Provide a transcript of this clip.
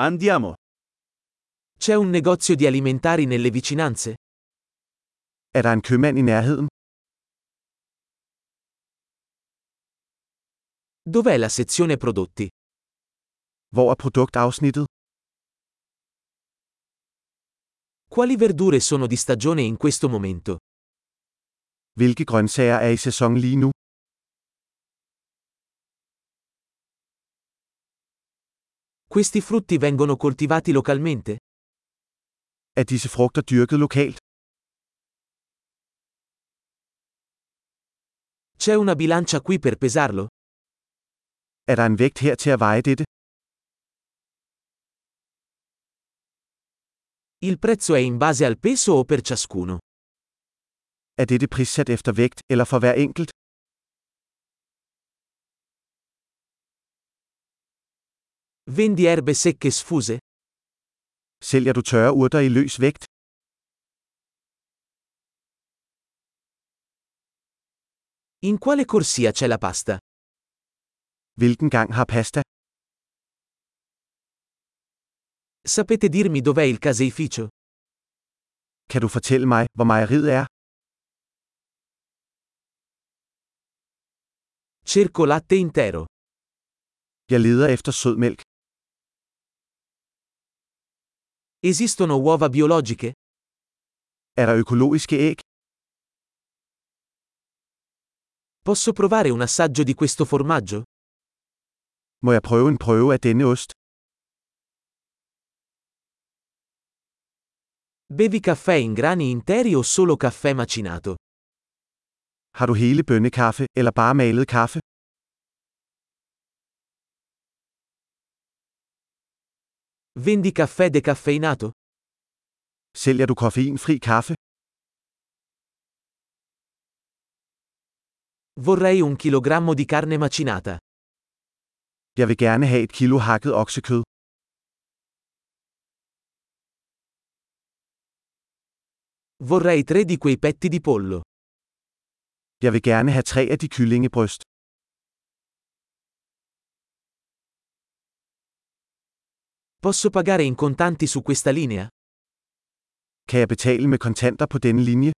Andiamo. C'è un negozio di alimentari nelle vicinanze? Er der en købmand i nærheden? Dov'è la sezione prodotti? Hvor er produktafsnittet? Quali verdure sono di stagione in questo momento? Hvilke grøntsager er i sæson lige nu? Questi frutti vengono coltivati localmente? Er disse frugter dyrket lokalt? C'è una bilancia qui per pesarlo? Er der en vægt her til at veje dette? Il prezzo è in base al peso o per ciascuno? Er dette prissat efter vægt eller for hver enkelt? Vendi erbe secche sfuse? Sælger du tørre urter i løs vægt? In quale corsia c'è la pasta? Hvilken gang har pasta? Sapete dirmi dov'è il caseificio? Kan du fortælle mig, hvor mejeriet er? Cerco latte intero. Jeg leder efter sødmælk. Esistono uova biologiche? Er der økologiske æg? Posso provare un assaggio di questo formaggio? Må jeg prøve en prøve af denne ost? Bevi caffè in grani interi o solo caffè macinato? Har du hele bønnekaffe eller bare malet kaffe? Vendi caffè decaffeinato? Sælger du koffeinfri kaffe? Vorrei un chilogrammo di carne macinata. Jeg vil gerne have et kilo hakket oksekød. Vorrei tre di quei petti di pollo. Jeg vil gerne have tre af de kyllingebryst. Posso pagare in contanti su questa linea? Kan jeg betale med kontanter på denne linje?